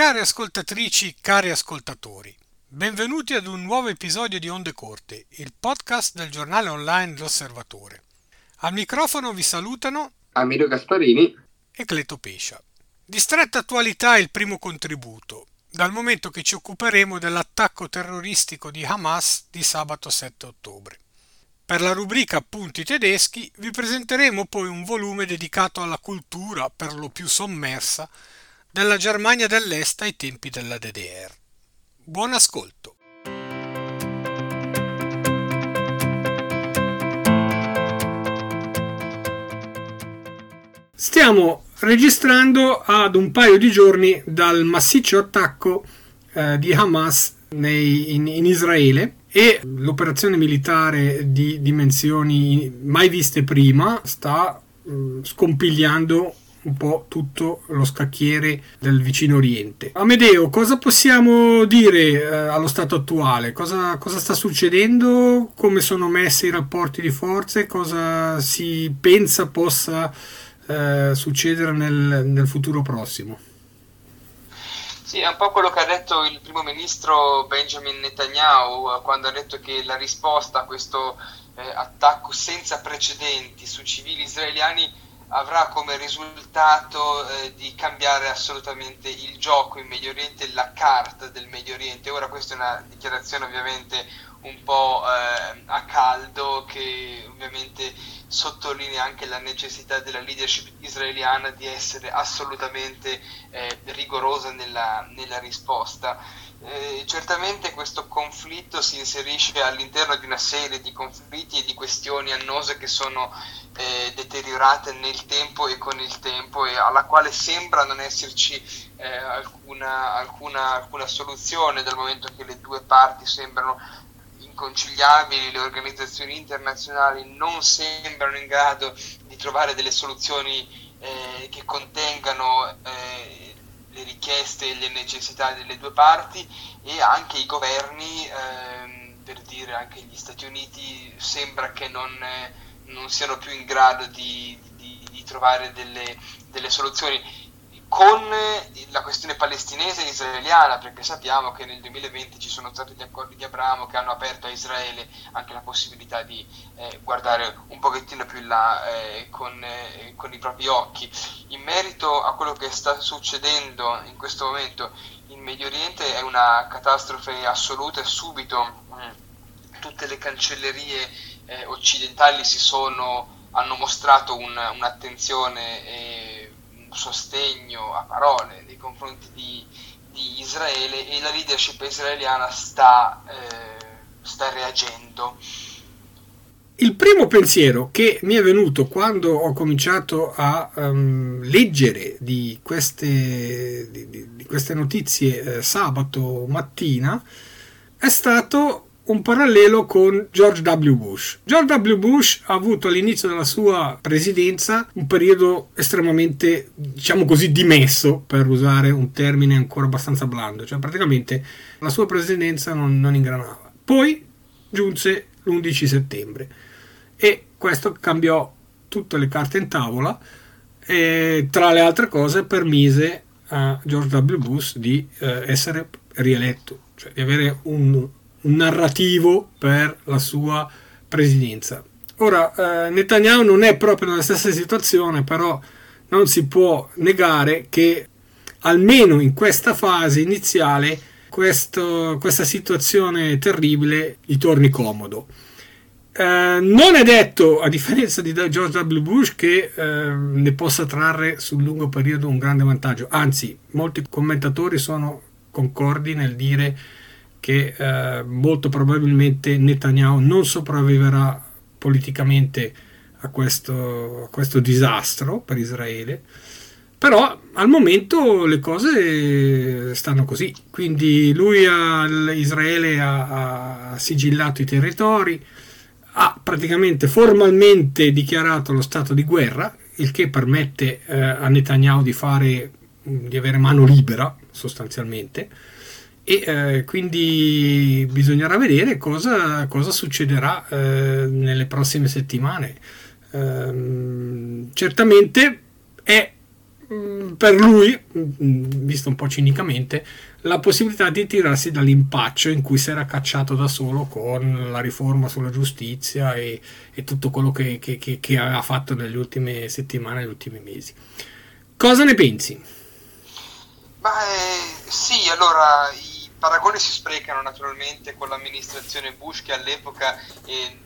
Cari ascoltatrici, cari ascoltatori, benvenuti ad un nuovo episodio di Onde Corte, il podcast del giornale online L'Osservatore. Al microfono vi salutano Amiro Gasparini e Cleto Pescia. Di stretta attualità il primo contributo, dal momento che ci occuperemo dell'attacco terroristico di Hamas di sabato 7 ottobre. Per la rubrica Appunti tedeschi vi presenteremo poi un volume dedicato alla cultura, per lo più sommersa, della Germania dell'Est ai tempi della DDR. Buon ascolto! Stiamo registrando ad un paio di giorni dal massiccio attacco eh, di Hamas nei, in, in Israele e l'operazione militare di dimensioni mai viste prima sta mm, scompigliando un po' tutto lo scacchiere del vicino Oriente. Amedeo, cosa possiamo dire eh, allo stato attuale? Cosa, cosa, sta succedendo? Come sono messi i rapporti di forze? Cosa si pensa possa eh, succedere nel, nel futuro prossimo? Sì, è un po' quello che ha detto il primo ministro Benjamin Netanyahu eh, quando ha detto che la risposta a questo eh, attacco senza precedenti su civili israeliani avrà come risultato eh, di cambiare assolutamente il gioco in Medio Oriente, la carta del Medio Oriente. Ora questa è una dichiarazione ovviamente un po' eh, a caldo che ovviamente sottolinea anche la necessità della leadership israeliana di essere assolutamente eh, rigorosa nella, nella risposta. Eh, certamente questo conflitto si inserisce all'interno di una serie di conflitti e di questioni annose che sono eh, deteriorate nel tempo e con il tempo e alla quale sembra non esserci eh, alcuna, alcuna, alcuna soluzione dal momento che le due parti sembrano inconciliabili, le organizzazioni internazionali non sembrano in grado di trovare delle soluzioni eh, che contengano eh, le richieste e le necessità delle due parti e anche i governi, ehm, per dire anche gli Stati Uniti, sembra che non, eh, non siano più in grado di, di, di trovare delle, delle soluzioni con la questione palestinese e israeliana, perché sappiamo che nel 2020 ci sono stati gli accordi di Abramo che hanno aperto a Israele anche la possibilità di eh, guardare un pochettino più in là eh, con, eh, con, i propri occhi. In merito a quello che sta succedendo in questo momento in Medio Oriente è una catastrofe assoluta e subito mm, tutte le cancellerie eh, occidentali sono, hanno mostrato un, un'attenzione sostegno a parole nei confronti di, di Israele e la leadership israeliana sta, eh, sta reagendo. Il primo pensiero che mi è venuto quando ho cominciato a um, leggere di queste, di, di queste notizie eh, sabato mattina è stato un parallelo con George W. Bush. George W. Bush ha avuto all'inizio della sua presidenza un periodo estremamente, diciamo così, dimesso, per usare un termine ancora abbastanza blando, cioè praticamente la sua presidenza non, non ingranava. Poi giunse l'11 settembre e questo cambiò tutte le carte in tavola e tra le altre cose permise a George W. Bush di eh, essere rieletto, cioè di avere un narrativo per la sua presidenza. Ora, eh, Netanyahu non è proprio nella stessa situazione, però non si può negare che almeno in questa fase iniziale questo, questa situazione terribile gli torni comodo. Eh, non è detto, a differenza di George W. Bush, che eh, ne possa trarre sul lungo periodo un grande vantaggio. Anzi, molti commentatori sono concordi nel dire che eh, molto probabilmente Netanyahu non sopravviverà politicamente a questo, a questo disastro per Israele però al momento le cose stanno così. Quindi lui ha, Israele ha, ha sigillato i territori ha praticamente formalmente dichiarato lo stato di guerra il che permette eh, a Netanyahu di fare di avere mano libera sostanzialmente e eh, quindi bisognerà vedere cosa, cosa succederà eh, nelle prossime settimane. Eh, certamente è mm, per lui, mm, visto un po' cinicamente, la possibilità di tirarsi dall'impaccio in cui si era cacciato da solo con la riforma sulla giustizia e, e tutto quello che, che, che, che, aveva fatto nelle ultime settimane, negli ultimi mesi. Cosa ne pensi? Beh, sì, allora paragoni si sprecano naturalmente con l'amministrazione Bush che all'epoca eh,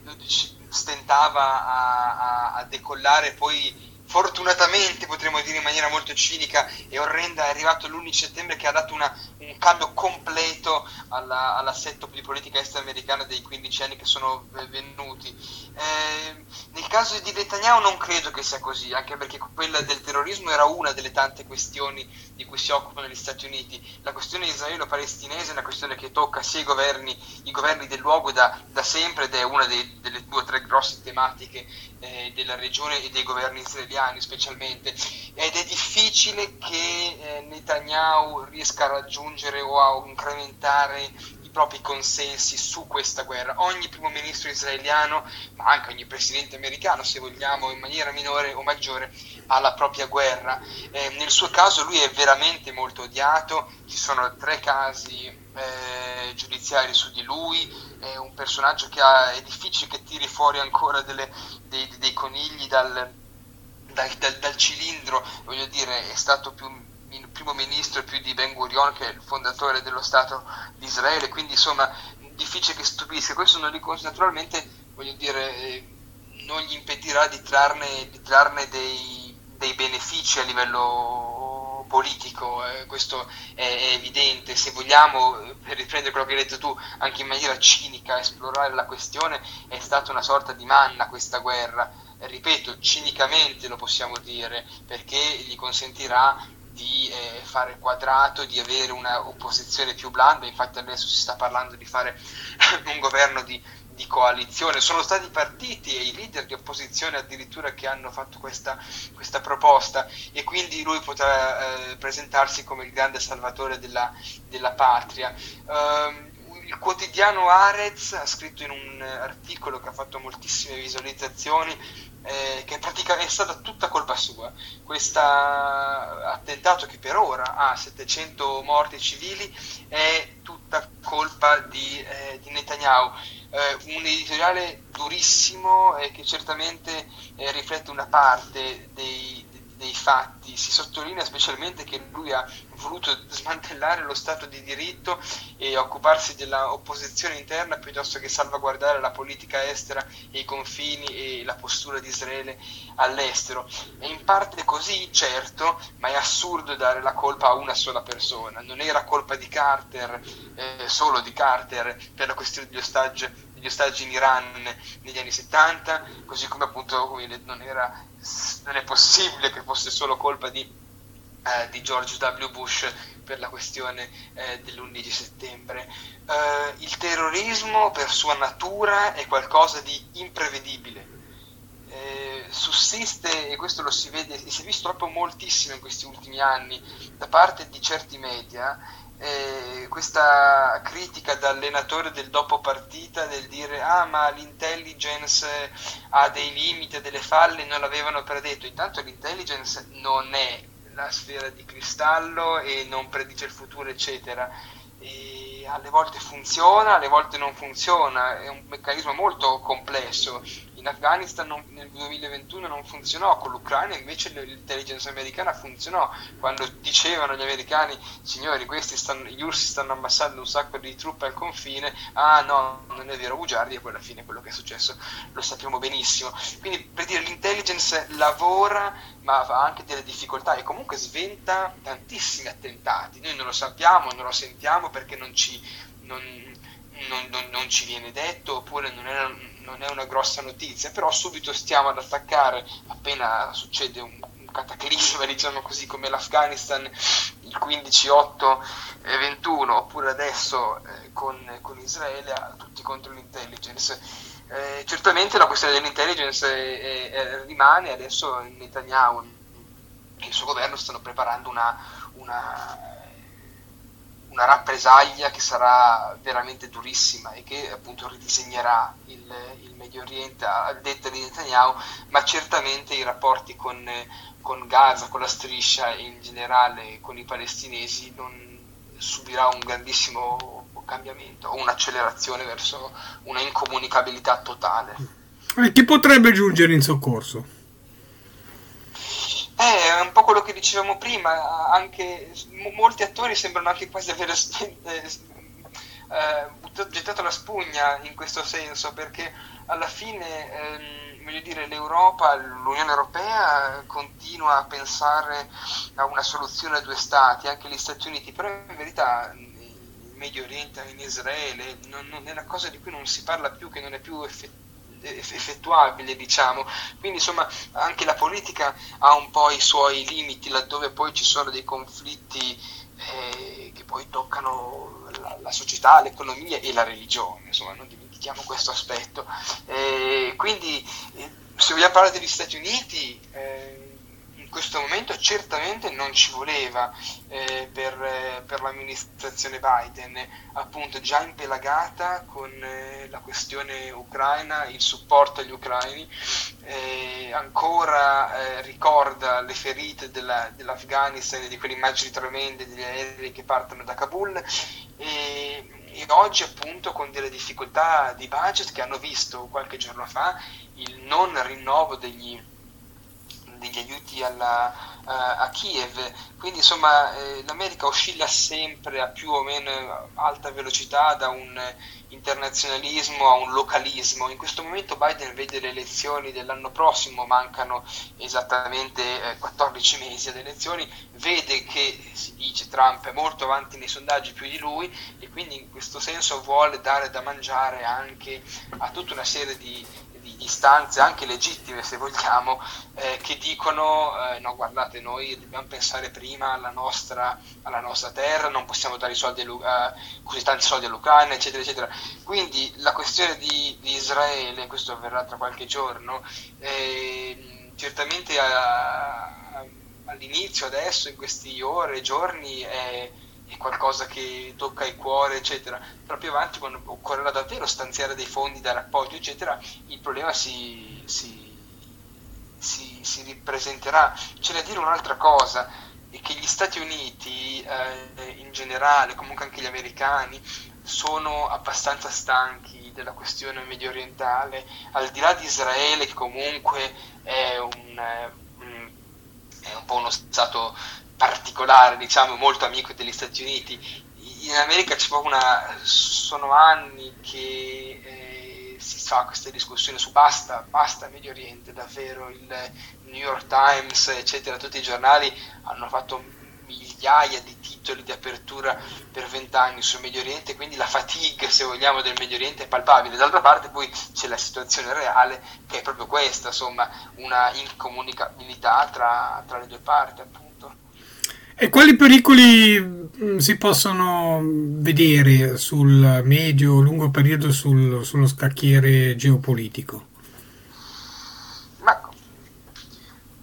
stentava a, a, a decollare poi fortunatamente potremmo dire in maniera molto cinica e orrenda è arrivato l'11 settembre che ha dato una, un cambio completo alla, all'assetto di politica estera americana dei 15 anni che sono venuti. Eh, nel caso di Netanyahu non credo che sia così, anche perché quella del terrorismo era una delle tante questioni di cui si occupano gli Stati Uniti. La questione israelo-palestinese è una questione che tocca sia i governi, i governi del luogo da, da, sempre ed è una dei, delle due o tre grosse tematiche eh, della regione e dei governi israeliani specialmente. Ed è difficile che eh, Netanyahu riesca a raggiungere o a incrementare propri consensi su questa guerra. Ogni primo ministro israeliano, ma anche ogni presidente americano, se vogliamo, in maniera minore o maggiore, ha la propria guerra. Eh, nel suo caso lui è veramente molto odiato, ci sono tre casi eh, giudiziari su di lui, è un personaggio che ha, è difficile che tiri fuori ancora delle, dei, dei, conigli dal, dal, dal, dal cilindro, voglio dire, è stato più il primo ministro più di Ben Gurion che è il fondatore dello Stato di Israele, quindi insomma difficile che stupisca, questo non gli naturalmente voglio dire eh, non gli impedirà di trarne, di trarne dei, dei, benefici a livello politico, eh, questo è, è, evidente, se vogliamo, per riprendere quello che hai detto tu, anche in maniera cinica esplorare la questione, è stata una sorta di manna questa guerra, ripeto, cinicamente lo possiamo dire, perché gli consentirà di eh, fare quadrato, di avere una opposizione più blanda, infatti adesso si sta parlando di fare un governo di, di, coalizione, sono stati partiti e i leader di opposizione addirittura che hanno fatto questa, questa proposta. E quindi lui potrà eh, presentarsi come il grande salvatore della, della patria. Um, il quotidiano Arez ha scritto in un articolo che ha fatto moltissime visualizzazioni eh, che praticamente è stata tutta colpa sua. Questo attentato che per ora ha 700 morti civili è tutta colpa di, eh, di Netanyahu. Eh, un editoriale durissimo e che certamente eh, riflette una parte dei, dei fatti. Si sottolinea specialmente che lui ha voluto smantellare lo Stato di diritto e occuparsi dell'opposizione interna piuttosto che salvaguardare la politica estera e i confini e la postura di Israele all'estero. È in parte così, certo, ma è assurdo dare la colpa a una sola persona. Non era colpa di Carter, eh, solo di Carter, per la questione degli ostaggi, degli ostaggi in Iran negli anni 70, così come appunto come non, era, non è possibile che fosse solo colpa di eh, di George W. Bush per la questione eh, dell'11 settembre. Eh, il terrorismo per sua natura è qualcosa di imprevedibile. Eh, sussiste, e questo lo si vede, si è visto proprio moltissimo in questi ultimi anni, da parte di certi media, eh, questa critica da allenatore del dopo partita del dire ah ma l'intelligence ha dei limiti, delle falle, non l'avevano predetto. Intanto l'intelligence non è la sfera di cristallo e non predice il futuro, eccetera. E alle volte funziona, alle volte non funziona, è un meccanismo molto complesso in Afghanistan non, nel 2021 non funzionò, con l'Ucraina invece l'intelligence americana funzionò, quando dicevano gli americani, signori, questi stanno, gli ursi stanno ammassando un sacco di truppe al confine, ah no, non è vero, bugiardi, e poi alla fine quello che è successo lo sappiamo benissimo. Quindi per dire l'intelligence lavora, ma ha anche delle difficoltà e comunque sventa tantissimi attentati, noi non lo sappiamo, non lo sentiamo perché non ci... Non, non, non, non, ci viene detto oppure non è, non è, una grossa notizia, però subito stiamo ad attaccare appena succede un, cataclisma, diciamo così, come l'Afghanistan il 15-8-21, oppure adesso eh, con, con, Israele, tutti contro l'intelligence. Eh, certamente la questione dell'intelligence è, è, rimane, adesso Netanyahu e il suo governo stanno preparando una, una una rappresaglia che sarà veramente durissima e che appunto ridisegnerà il, il Medio Oriente a detta di Netanyahu, ma certamente i rapporti con, con Gaza, con la striscia e in generale con i palestinesi non subirà un grandissimo cambiamento o un'accelerazione verso una incomunicabilità totale. E chi potrebbe giungere in soccorso? Eh, è un po' quello che dicevamo prima, anche molti attori sembrano anche quasi aver eh, eh, gettato la spugna in questo senso, perché alla fine ehm, voglio dire, l'Europa, l'Unione Europea continua a pensare a una soluzione a due stati, anche gli Stati Uniti, però in verità in Medio Oriente, in Israele, non, non è una cosa di cui non si parla più, che non è più effettiva effettuabile, diciamo. Quindi insomma anche la politica ha un po' i suoi limiti laddove poi ci sono dei conflitti eh, che poi toccano la, la, società, l'economia e la religione, insomma non dimentichiamo questo aspetto. Eh, quindi eh, se vogliamo parlare degli Stati Uniti, eh, questo momento certamente non ci voleva eh, per, eh, per, l'amministrazione Biden, appunto già impelagata con eh, la questione ucraina, il supporto agli ucraini, eh, ancora eh, ricorda le ferite della, dell'Afghanistan e di quelle immagini tremende degli aerei che partono da Kabul e, e oggi appunto con delle difficoltà di budget che hanno visto qualche giorno fa il non rinnovo degli degli aiuti alla, uh, a Kiev. Quindi insomma eh, l'America oscilla sempre a più o meno alta velocità da un internazionalismo a un localismo. In questo momento Biden vede le elezioni dell'anno prossimo, mancano esattamente eh, 14 mesi ad elezioni, vede che si dice Trump è molto avanti nei sondaggi più di lui e quindi in questo senso vuole dare da mangiare anche a tutta una serie di istanze anche legittime se vogliamo eh, che dicono eh, no guardate noi dobbiamo pensare prima alla nostra, alla nostra terra non possiamo dare soldi uh, così tanti soldi all'Ucraina eccetera eccetera quindi la questione di, di Israele questo avverrà tra qualche giorno eh, certamente a, all'inizio adesso in questi ore giorni è è qualcosa che tocca il cuore, eccetera. Però più avanti, quando occorrerà davvero stanziare dei fondi, dare appoggio, eccetera, il problema si, si, si, si ripresenterà. C'è da dire un'altra cosa, è che gli Stati Uniti, eh, in generale, comunque anche gli americani, sono abbastanza stanchi della questione medio orientale, al di là di Israele, che comunque è un, è un po' uno stato particolare, diciamo, molto amico degli Stati Uniti. In America c'è proprio una. sono anni che eh, si fa queste discussioni su basta, basta Medio Oriente, davvero. Il New York Times, eccetera, tutti i giornali hanno fatto migliaia di titoli di apertura per vent'anni sul Medio Oriente, quindi la fatigue, se vogliamo, del Medio Oriente è palpabile. D'altra parte poi c'è la situazione reale che è proprio questa, insomma, una incomunicabilità tra, tra le due parti, appunto. E quali pericoli mm, si possono vedere sul medio-lungo periodo sul, sullo scacchiere geopolitico? Ma,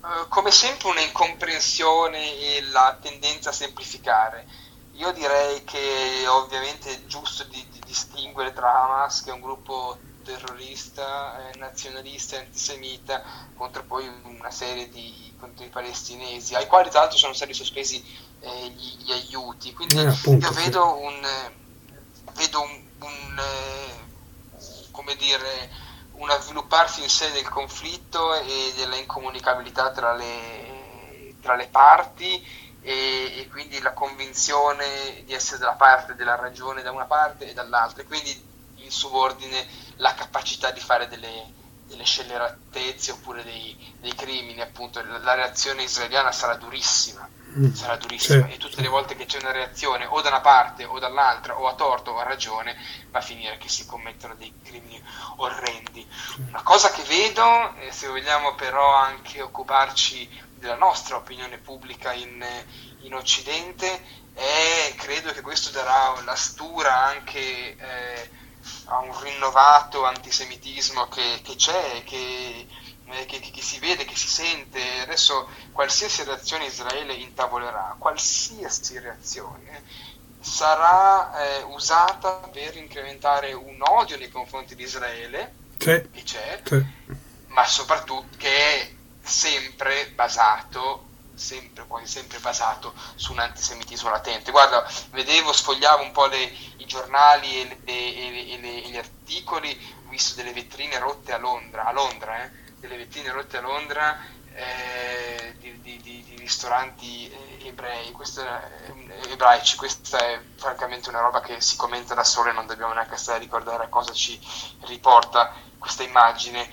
eh, come sempre una incomprensione e la tendenza a semplificare. Io direi che ovviamente è giusto di, di distinguere tra Hamas, che è un gruppo terrorista, eh, nazionalista e antisemita, contro poi una serie di contro i palestinesi, ai quali tra l'altro sono stati sospesi eh, gli, gli, aiuti. Quindi eh, appunto, io vedo sì. un, vedo un, un eh, come dire, un svilupparsi in sé del conflitto e della incomunicabilità tra le, tra le parti e, e, quindi la convinzione di essere dalla parte della ragione da una parte e dall'altra, e quindi in subordine la capacità di fare delle, delle scelleratezze oppure dei, dei, crimini, appunto, la reazione israeliana sarà durissima, mm. sarà durissima sì. e tutte le volte che c'è una reazione o da una parte o dall'altra o a torto o a ragione va a finire che si commettono dei crimini orrendi. Una cosa che vedo, eh, se vogliamo però anche occuparci della nostra opinione pubblica in, in Occidente, è, credo che questo darà la stura anche... Eh, a un rinnovato antisemitismo che, che c'è, che, eh, che, che, si vede, che si sente. Adesso qualsiasi reazione Israele intavolerà, qualsiasi reazione, sarà eh, usata per incrementare un odio nei confronti di Israele, che, che c'è, che. ma soprattutto che è sempre basato sempre, quasi sempre basato su un antisemitismo latente. Guarda, vedevo, sfogliavo un po' le, i giornali e, le, e, le, e, gli articoli, ho visto delle vetrine rotte a Londra, a Londra, eh, delle vetrine rotte a Londra eh, di, di, di, di, ristoranti eh, ebrei, questa, eh, ebraici, questa è francamente una roba che si commenta da sola e non dobbiamo neanche stare a ricordare a cosa ci riporta questa immagine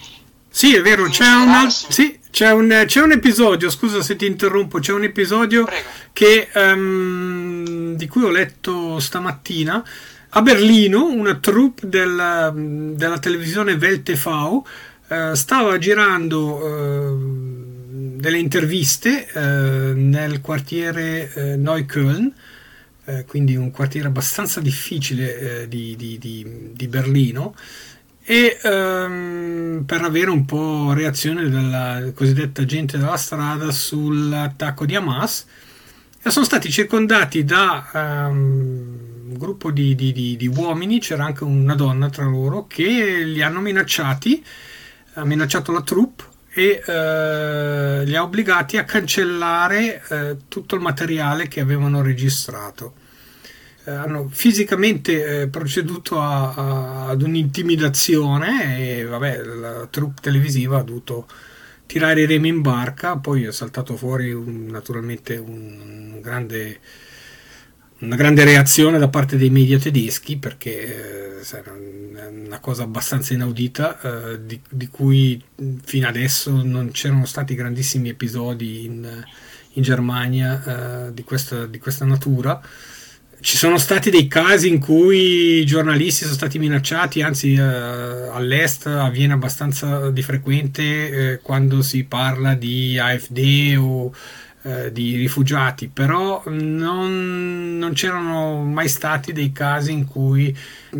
sì, è vero, c'è, una, sì, c'è, un, c'è, un, episodio, scusa se ti interrompo, c'è un episodio che, um, di cui ho letto stamattina. A Berlino una troupe del, della televisione Welt TV uh, stava girando uh, delle interviste uh, nel quartiere Neukölln, quindi un quartiere abbastanza difficile di, di, di, di Berlino e um, per avere un po' reazione della cosiddetta gente della strada sull'attacco di Hamas e sono stati circondati da um, un gruppo di, di, di, di, uomini, c'era anche una donna tra loro, che li hanno minacciati, ha minacciato la troupe e uh, li ha obbligati a cancellare uh, tutto il materiale che avevano registrato. eh, hanno fisicamente eh, proceduto a, a, ad un'intimidazione e vabbè, la troupe televisiva ha dovuto tirare i remi in barca, poi è saltato fuori un, naturalmente un grande, una grande reazione da parte dei media tedeschi perché eh, è una cosa abbastanza inaudita eh, di, di, cui fino adesso non c'erano stati grandissimi episodi in, in Germania eh, di, questa, di questa natura ci sono stati dei casi in cui i giornalisti sono stati minacciati, anzi eh, all'est avviene abbastanza di frequente eh, quando si parla di AFD o eh, di rifugiati, però non, non, c'erano mai stati dei casi in cui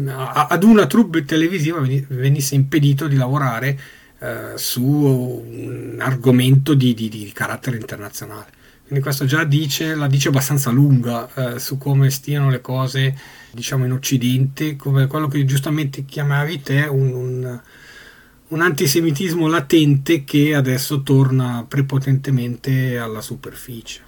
ad una troupe televisiva venisse impedito di lavorare eh, su un argomento di, di, di carattere internazionale. Quindi questo già dice, la dice abbastanza lunga eh, su come stiano le cose, diciamo, in Occidente, come quello che giustamente chiamavi te un, un, un antisemitismo latente che adesso torna prepotentemente alla superficie.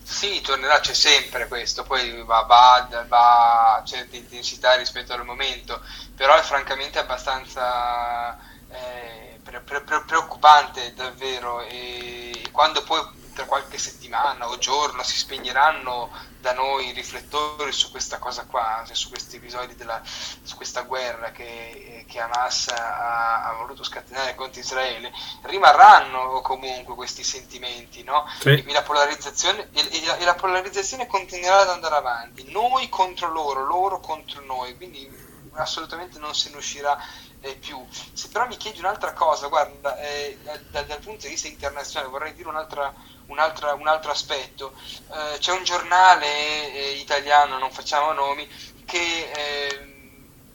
Sì, tornerà, c'è sempre questo, poi va, va, va a certe intensità rispetto al momento, però è francamente abbastanza eh, pre, pre, preoccupante davvero e quando poi per qualche settimana o giorno si spegneranno da noi i riflettori su questa cosa qua, cioè su questi episodi, della, su questa guerra che, che Hamas ha, ha, voluto scatenare contro Israele, rimarranno comunque questi sentimenti, no? Sì. E, la polarizzazione, e, e la polarizzazione continuerà ad andare avanti, noi contro loro, loro contro noi, quindi assolutamente non se ne uscirà eh, più. Se però mi chiedi un'altra cosa, guarda, eh, dal, dal, punto di vista internazionale vorrei dire un'altra, un'altra, un altro aspetto. Eh, c'è un giornale eh, italiano, non facciamo nomi, che eh,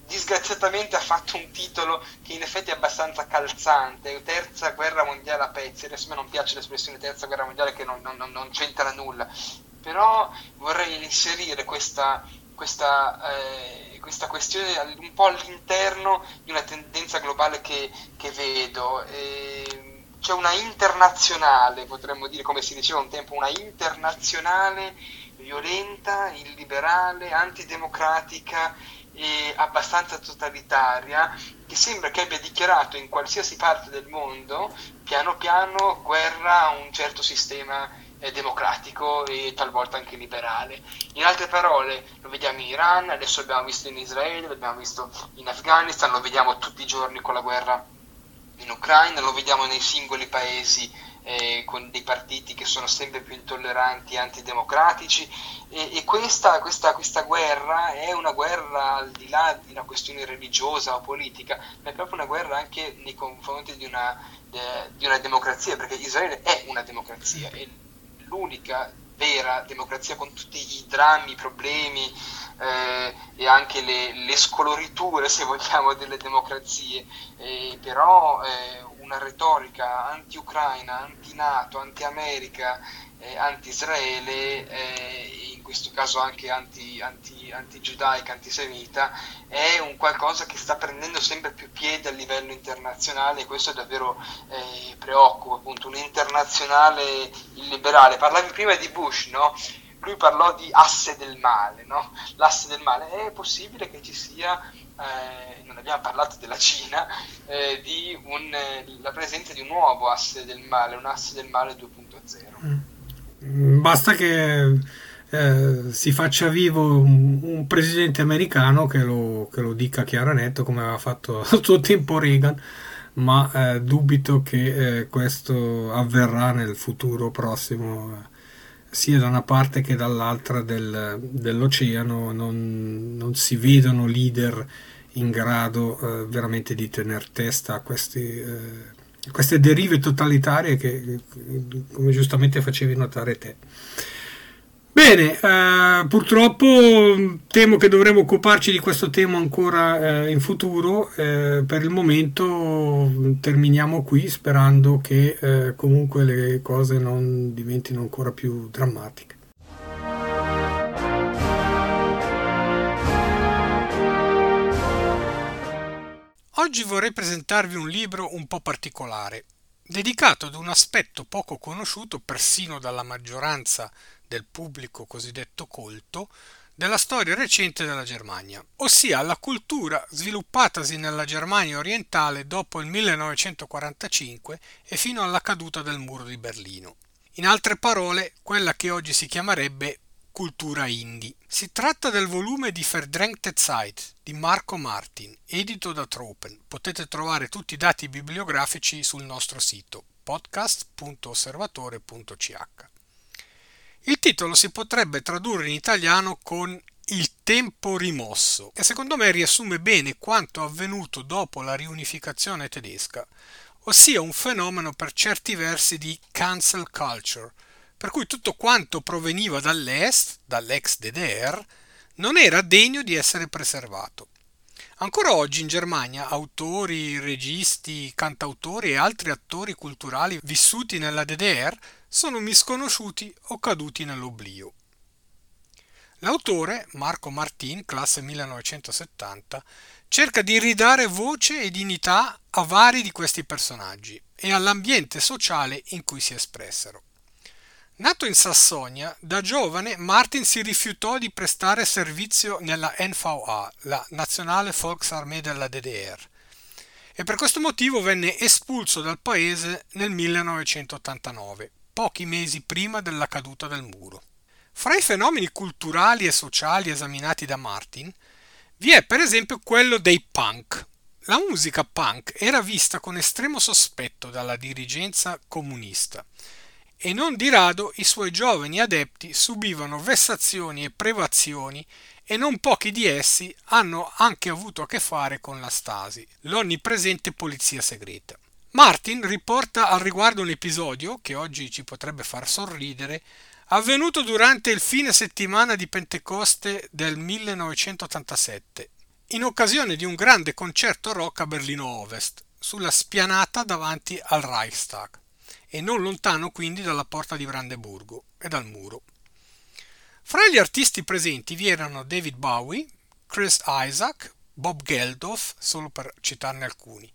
disgraziatamente ha fatto un titolo che in effetti è abbastanza calzante, Terza guerra mondiale a pezzi, adesso a me non piace l'espressione terza guerra mondiale che non, non, non c'entra nulla, però vorrei inserire questa, questa, eh, questa, questione un po' all'interno di una tendenza globale che, che vedo. E, c'è una internazionale, potremmo dire come si diceva un tempo, una internazionale violenta, illiberale, antidemocratica e abbastanza totalitaria che sembra che abbia dichiarato in qualsiasi parte del mondo piano piano guerra a un certo sistema eh, democratico e talvolta anche liberale. In altre parole, lo vediamo in Iran, adesso l'abbiamo visto in Israele, l'abbiamo visto in Afghanistan, lo vediamo tutti i giorni con la guerra in Ucraina, lo vediamo nei singoli paesi eh, con dei partiti che sono sempre più intolleranti antidemocratici. E, e questa, questa, questa, guerra è una guerra al di là di una questione religiosa o politica, ma è proprio una guerra anche nei confronti di una, eh, di una democrazia, perché Israele è una democrazia, è l'unica vera democrazia con tutti i drammi, i problemi eh, e anche le, le, scoloriture, se vogliamo, delle democrazie, eh, però eh, una retorica anti-Ucraina, anti-Nato, anti-America eh, anti-israele, eh, in questo caso anche anti, anti, anti-giudaica, antisemita, è un qualcosa che sta prendendo sempre più piede a livello internazionale e questo davvero eh, preoccupa, appunto un internazionale illiberale. Parlavi prima di Bush, no? Lui parlò di asse del male, no? L'asse del male. È possibile che ci sia eh, non abbiamo parlato della Cina, eh, di un, eh, la presenza di un nuovo asse del male, un asse del male 2.0. Mm. Basta che eh, si faccia vivo un, un, presidente americano che lo, che lo dica chiaro e netto come aveva fatto a suo tempo Reagan ma eh, dubito che eh, questo avverrà nel futuro prossimo sia da una parte che dall'altra del, dell'oceano. Non, non, si vedono leader in grado eh, veramente di tenere testa a questi, eh, queste derive totalitarie che, come giustamente facevi notare te. Bene, eh, purtroppo temo che dovremo occuparci di questo tema ancora eh, in futuro. Eh, per il momento terminiamo qui sperando che eh, comunque le cose non diventino ancora più drammatiche. Oggi vorrei presentarvi un libro un po' particolare, dedicato ad un aspetto poco conosciuto persino dalla maggioranza del pubblico cosiddetto colto della storia recente della Germania, ossia la cultura sviluppatasi nella Germania orientale dopo il 1945 e fino alla caduta del muro di Berlino. In altre parole, quella che oggi si chiamerebbe cultura indie. Si tratta del volume di Verdrängte Zeit di Marco Martin, edito da Tropen. Potete trovare tutti i dati bibliografici sul nostro sito podcast.osservatore.ch. Il titolo si potrebbe tradurre in italiano con il tempo rimosso e secondo me riassume bene quanto avvenuto dopo la riunificazione tedesca, ossia un fenomeno per certi versi di cancel culture, per cui tutto quanto proveniva dall'est, dall'ex DDR, non era degno di essere preservato. Ancora oggi in Germania autori, registi, cantautori e altri attori culturali vissuti nella DDR sono misconosciuti o caduti nell'oblio. L'autore, Marco Martin, classe 1970, cerca di ridare voce e dignità a vari di questi personaggi e all'ambiente sociale in cui si espressero. Nato in Sassonia, da giovane Martin si rifiutò di prestare servizio nella NVA, la Nazionale Volksarmee della DDR, e per questo motivo venne espulso dal paese nel 1989 pochi mesi prima della caduta del muro. Fra i fenomeni culturali e sociali esaminati da Martin vi è per esempio quello dei punk. La musica punk era vista con estremo sospetto dalla dirigenza comunista e non di rado i suoi giovani adepti subivano vessazioni e privazioni e non pochi di essi hanno anche avuto a che fare con la Stasi, l'onnipresente polizia segreta. Martin riporta al riguardo un episodio, che oggi ci potrebbe far sorridere, avvenuto durante il fine settimana di Pentecoste del 1987, in occasione di un grande concerto rock a Berlino Ovest, sulla spianata davanti al Reichstag, e non lontano quindi dalla porta di Brandeburgo e dal muro. Fra gli artisti presenti vi erano David Bowie, Chris Isaac, Bob Geldof, solo per citarne alcuni,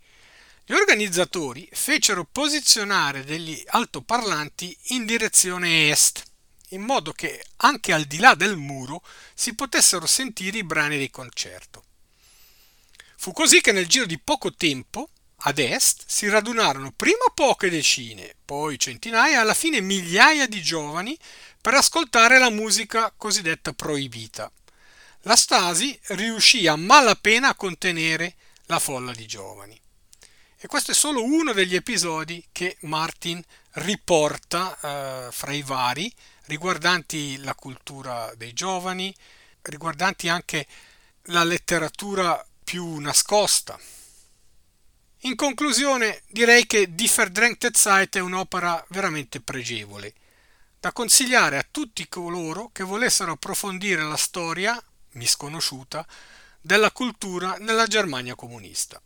gli organizzatori fecero posizionare degli altoparlanti in direzione est, in modo che anche al di là del muro si potessero sentire i brani del concerto. Fu così che nel giro di poco tempo ad est si radunarono prima poche decine, poi centinaia e alla fine migliaia di giovani per ascoltare la musica cosiddetta proibita. La Stasi riuscì a malapena a contenere la folla di giovani. E questo è solo uno degli episodi che Martin riporta eh, fra i vari, riguardanti la cultura dei giovani, riguardanti anche la letteratura più nascosta. In conclusione, direi che Die Verdrängte Zeit è un'opera veramente pregevole, da consigliare a tutti coloro che volessero approfondire la storia, misconosciuta, della cultura nella Germania comunista.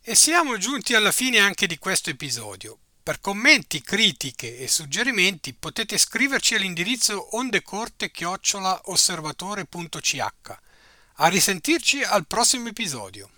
E siamo giunti alla fine anche di questo episodio. Per commenti, critiche e suggerimenti potete scriverci all'indirizzo ondecorte-osservatore.ch. A risentirci al prossimo episodio.